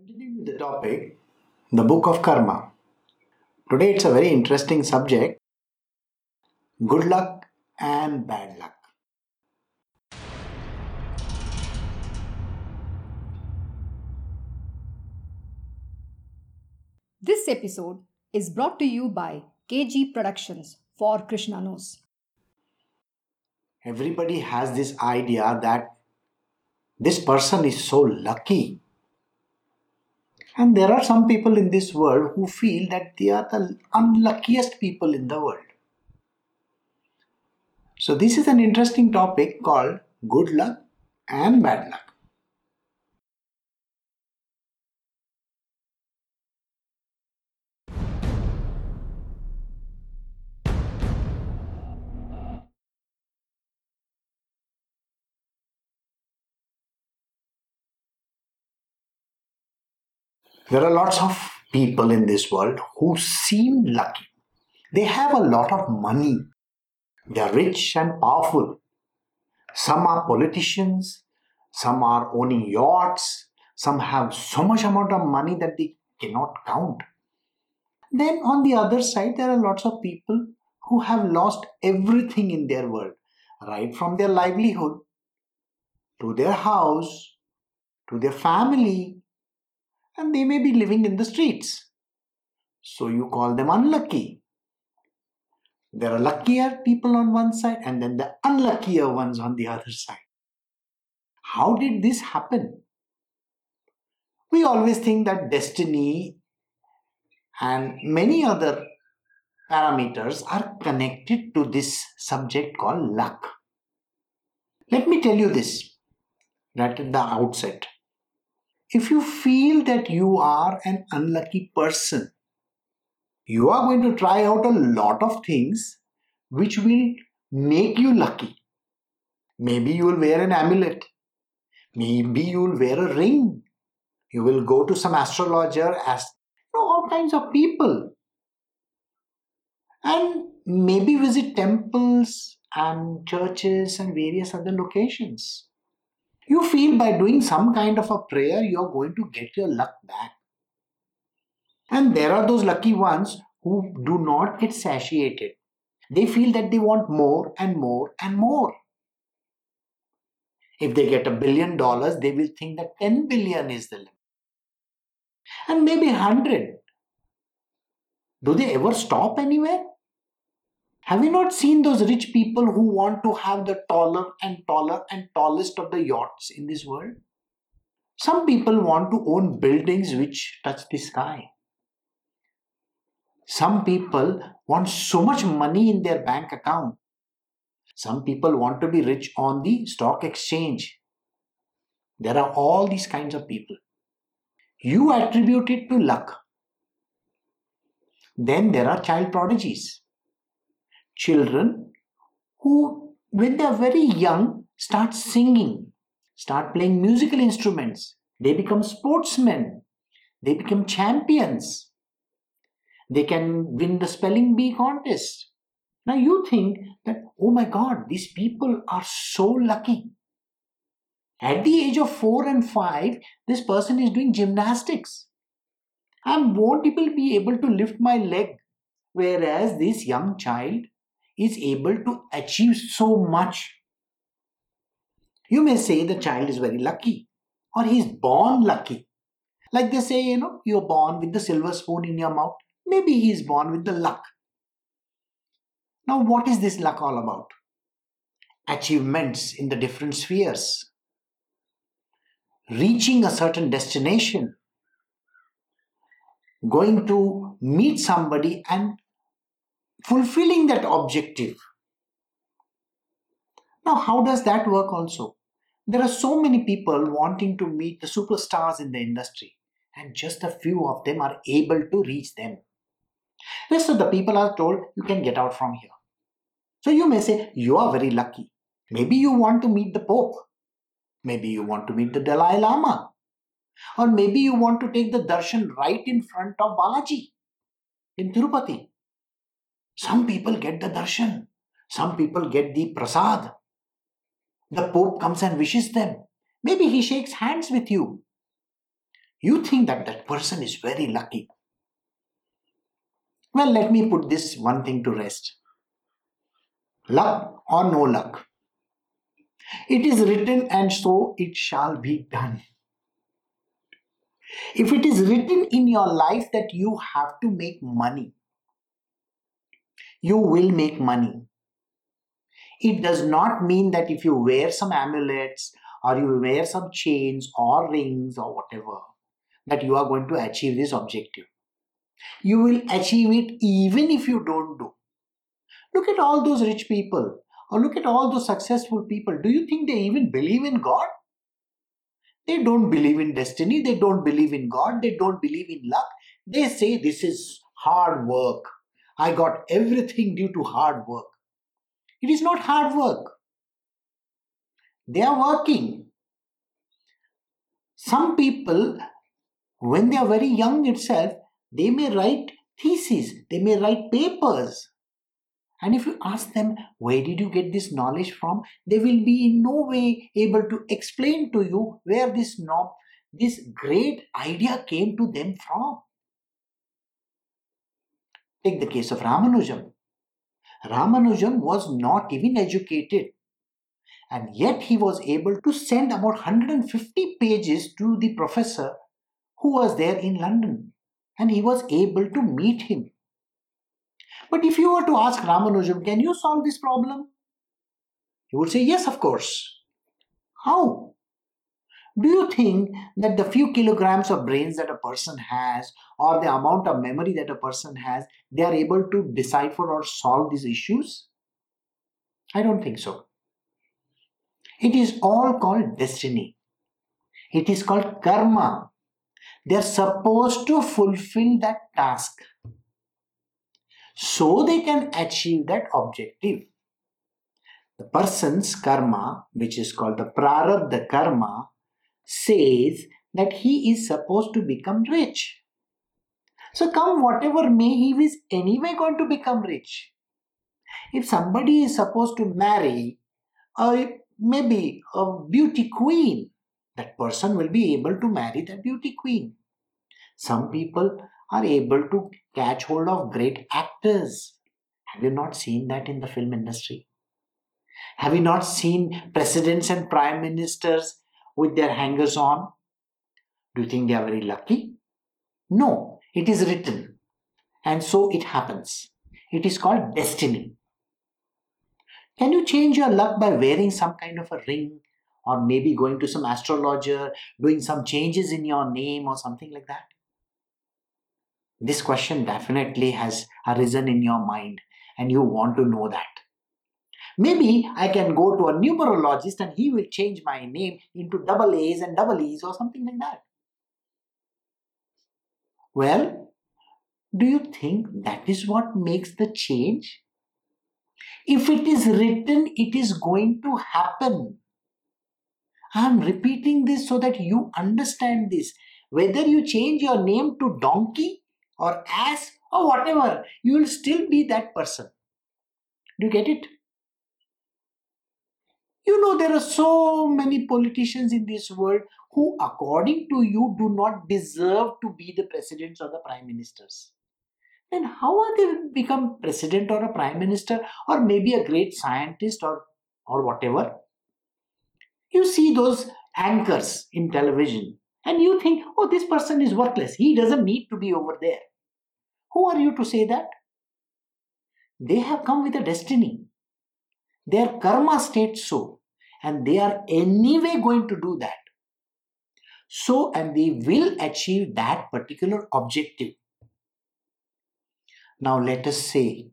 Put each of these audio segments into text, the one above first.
Continuing with the topic, the book of karma. Today it's a very interesting subject good luck and bad luck. This episode is brought to you by KG Productions for Krishna Knows. Everybody has this idea that this person is so lucky. And there are some people in this world who feel that they are the unluckiest people in the world. So, this is an interesting topic called good luck and bad luck. There are lots of people in this world who seem lucky. They have a lot of money. They are rich and powerful. Some are politicians, some are owning yachts, some have so much amount of money that they cannot count. Then on the other side, there are lots of people who have lost everything in their world, right from their livelihood to their house, to their family, and they may be living in the streets. So you call them unlucky. There are luckier people on one side and then the unluckier ones on the other side. How did this happen? We always think that destiny and many other parameters are connected to this subject called luck. Let me tell you this right at the outset if you feel that you are an unlucky person, you are going to try out a lot of things which will make you lucky. Maybe you will wear an amulet. Maybe you will wear a ring. You will go to some astrologer, ask you know, all kinds of people. And maybe visit temples and churches and various other locations. You feel by doing some kind of a prayer, you're going to get your luck back. And there are those lucky ones who do not get satiated. They feel that they want more and more and more. If they get a billion dollars, they will think that 10 billion is the limit. And maybe 100. Do they ever stop anywhere? Have you not seen those rich people who want to have the taller and taller and tallest of the yachts in this world? Some people want to own buildings which touch the sky. Some people want so much money in their bank account. Some people want to be rich on the stock exchange. There are all these kinds of people. You attribute it to luck. Then there are child prodigies children who, when they are very young, start singing, start playing musical instruments. They become sportsmen, they become champions. They can win the spelling bee contest. Now you think that, oh my god, these people are so lucky. At the age of four and five, this person is doing gymnastics. And won't people be able to lift my leg? Whereas this young child is able to achieve so much. You may say the child is very lucky or he is born lucky. Like they say, you know, you're born with the silver spoon in your mouth. Maybe he is born with the luck. Now, what is this luck all about? Achievements in the different spheres, reaching a certain destination, going to meet somebody and fulfilling that objective. Now, how does that work also? There are so many people wanting to meet the superstars in the industry, and just a few of them are able to reach them. Rest of the people are told you can get out from here. So you may say you are very lucky. Maybe you want to meet the Pope. Maybe you want to meet the Dalai Lama. Or maybe you want to take the darshan right in front of Balaji in Tirupati. Some people get the darshan, some people get the prasad. The Pope comes and wishes them. Maybe he shakes hands with you. You think that that person is very lucky. Well, let me put this one thing to rest luck or no luck. It is written, and so it shall be done. If it is written in your life that you have to make money, you will make money. It does not mean that if you wear some amulets or you wear some chains or rings or whatever, that you are going to achieve this objective. You will achieve it even if you don't do. Look at all those rich people or look at all those successful people. Do you think they even believe in God? They don't believe in destiny, they don't believe in God, they don't believe in luck. They say this is hard work. I got everything due to hard work. It is not hard work. They are working. Some people, when they are very young itself, they may write theses, they may write papers. And if you ask them, where did you get this knowledge from? They will be in no way able to explain to you where this, no, this great idea came to them from. Take the case of Ramanujam. Ramanujam was not even educated, and yet he was able to send about 150 pages to the professor who was there in London, and he was able to meet him. But if you were to ask Ramanujam, can you solve this problem? He would say, Yes, of course. How? Do you think that the few kilograms of brains that a person has or the amount of memory that a person has, they are able to decipher or solve these issues? I don't think so. It is all called destiny. It is called karma. They are supposed to fulfill that task so they can achieve that objective. The person's karma, which is called the prarabdha karma, says that he is supposed to become rich. So, come whatever may, he is anyway going to become rich. If somebody is supposed to marry a maybe a beauty queen, that person will be able to marry that beauty queen. Some people are able to catch hold of great actors. Have you not seen that in the film industry? Have you not seen presidents and prime ministers with their hangers on? Do you think they are very lucky? No, it is written. And so it happens. It is called destiny. Can you change your luck by wearing some kind of a ring or maybe going to some astrologer, doing some changes in your name or something like that? This question definitely has arisen in your mind and you want to know that. Maybe I can go to a numerologist and he will change my name into double A's and double E's or something like that. Well, do you think that is what makes the change? If it is written, it is going to happen. I am repeating this so that you understand this. Whether you change your name to donkey or ass or whatever, you will still be that person. Do you get it? You know, there are so many politicians in this world who, according to you, do not deserve to be the presidents or the prime ministers. Then, how are they become president or a prime minister or maybe a great scientist or, or whatever? You see those anchors in television and you think, oh, this person is worthless. He doesn't need to be over there. Who are you to say that? They have come with a destiny. Their karma states so, and they are anyway going to do that. So, and they will achieve that particular objective. Now, let us say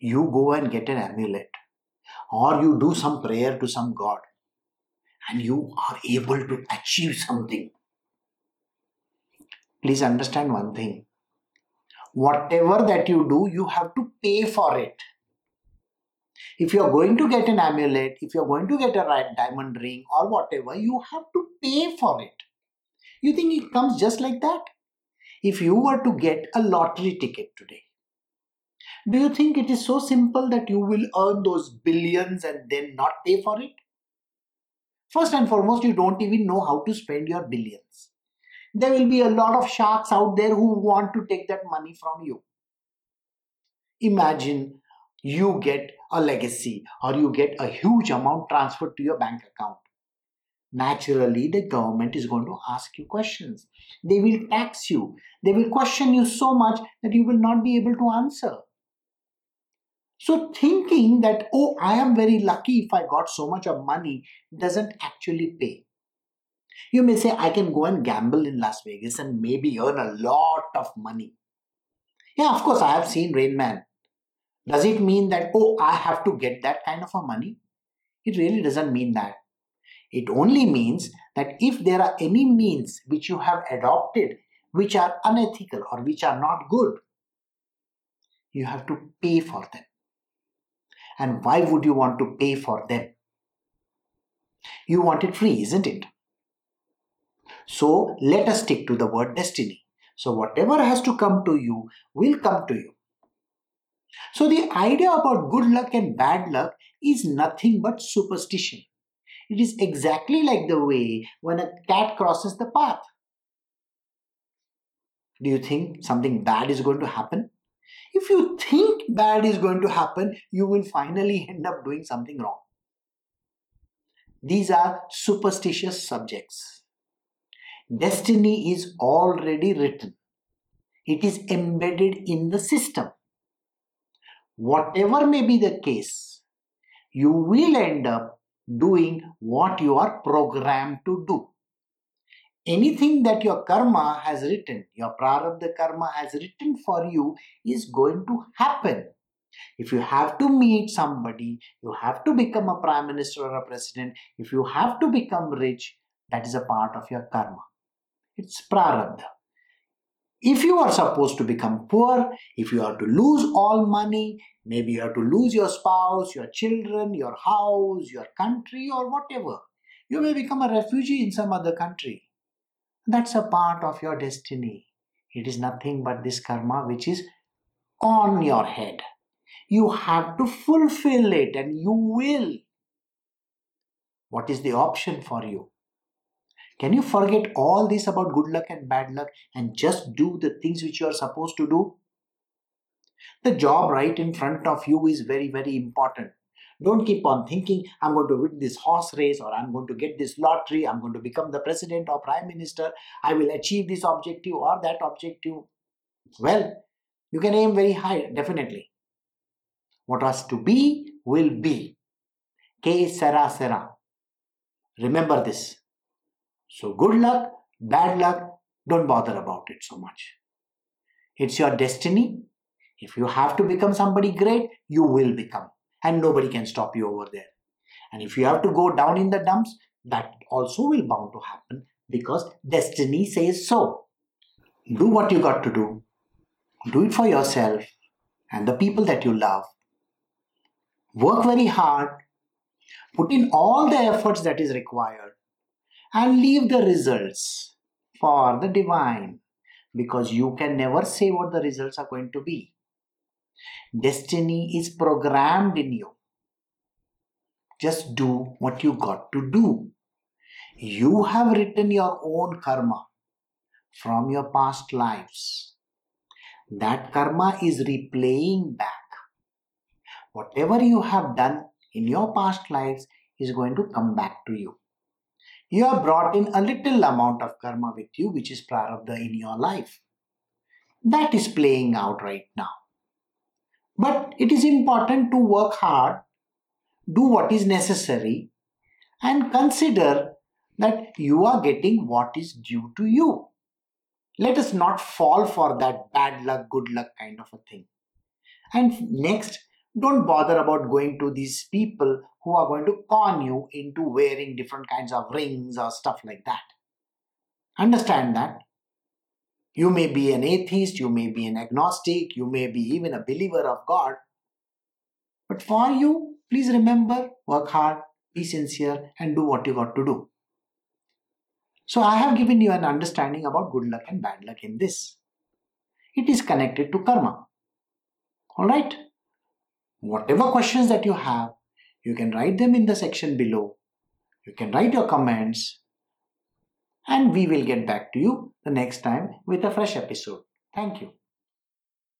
you go and get an amulet, or you do some prayer to some god, and you are able to achieve something. Please understand one thing whatever that you do, you have to pay for it. If you are going to get an amulet, if you are going to get a diamond ring or whatever, you have to pay for it. You think it comes just like that? If you were to get a lottery ticket today, do you think it is so simple that you will earn those billions and then not pay for it? First and foremost, you don't even know how to spend your billions. there will be a lot of sharks out there who want to take that money from you. Imagine you get a legacy or you get a huge amount transferred to your bank account. Naturally, the government is going to ask you questions. They will tax you. They will question you so much that you will not be able to answer. So, thinking that, oh, I am very lucky if I got so much of money doesn't actually pay. You may say, I can go and gamble in Las Vegas and maybe earn a lot of money. Yeah, of course, I have seen Rain Man. Does it mean that, oh, I have to get that kind of a money? It really doesn't mean that. It only means that if there are any means which you have adopted which are unethical or which are not good, you have to pay for them. And why would you want to pay for them? You want it free, isn't it? So let us stick to the word destiny. So whatever has to come to you will come to you. So the idea about good luck and bad luck is nothing but superstition. It is exactly like the way when a cat crosses the path. Do you think something bad is going to happen? If you think bad is going to happen, you will finally end up doing something wrong. These are superstitious subjects. Destiny is already written, it is embedded in the system. Whatever may be the case, you will end up doing what you are programmed to do. Anything that your karma has written, your prarabdha karma has written for you, is going to happen. If you have to meet somebody, you have to become a prime minister or a president, if you have to become rich, that is a part of your karma. It's prarabdha. If you are supposed to become poor, if you are to lose all money, maybe you have to lose your spouse, your children, your house, your country, or whatever, you may become a refugee in some other country. That's a part of your destiny. It is nothing but this karma which is on your head. You have to fulfill it and you will. What is the option for you? Can you forget all this about good luck and bad luck and just do the things which you are supposed to do? The job right in front of you is very, very important. Don't keep on thinking, I'm going to win this horse race or I'm going to get this lottery, I'm going to become the president or prime minister, I will achieve this objective or that objective. Well, you can aim very high, definitely. What was to be will be. Que sera sera. Remember this. So, good luck, bad luck, don't bother about it so much. It's your destiny. If you have to become somebody great, you will become, and nobody can stop you over there. And if you have to go down in the dumps, that also will bound to happen because destiny says so. Do what you got to do, do it for yourself and the people that you love. Work very hard, put in all the efforts that is required and leave the results for the divine because you can never say what the results are going to be. Destiny is programmed in you. Just do what you got to do. You have written your own karma from your past lives. That karma is replaying back. Whatever you have done in your past lives is going to come back to you you have brought in a little amount of karma with you, which is prarabdha in your life. That is playing out right now. But it is important to work hard, do what is necessary, and consider that you are getting what is due to you. Let us not fall for that bad luck, good luck kind of a thing. And next, don't bother about going to these people who are going to con you into wearing different kinds of rings or stuff like that. Understand that. You may be an atheist, you may be an agnostic, you may be even a believer of God. But for you, please remember work hard, be sincere, and do what you got to do. So, I have given you an understanding about good luck and bad luck in this. It is connected to karma. Alright? Whatever questions that you have, you can write them in the section below. You can write your comments. And we will get back to you the next time with a fresh episode. Thank you.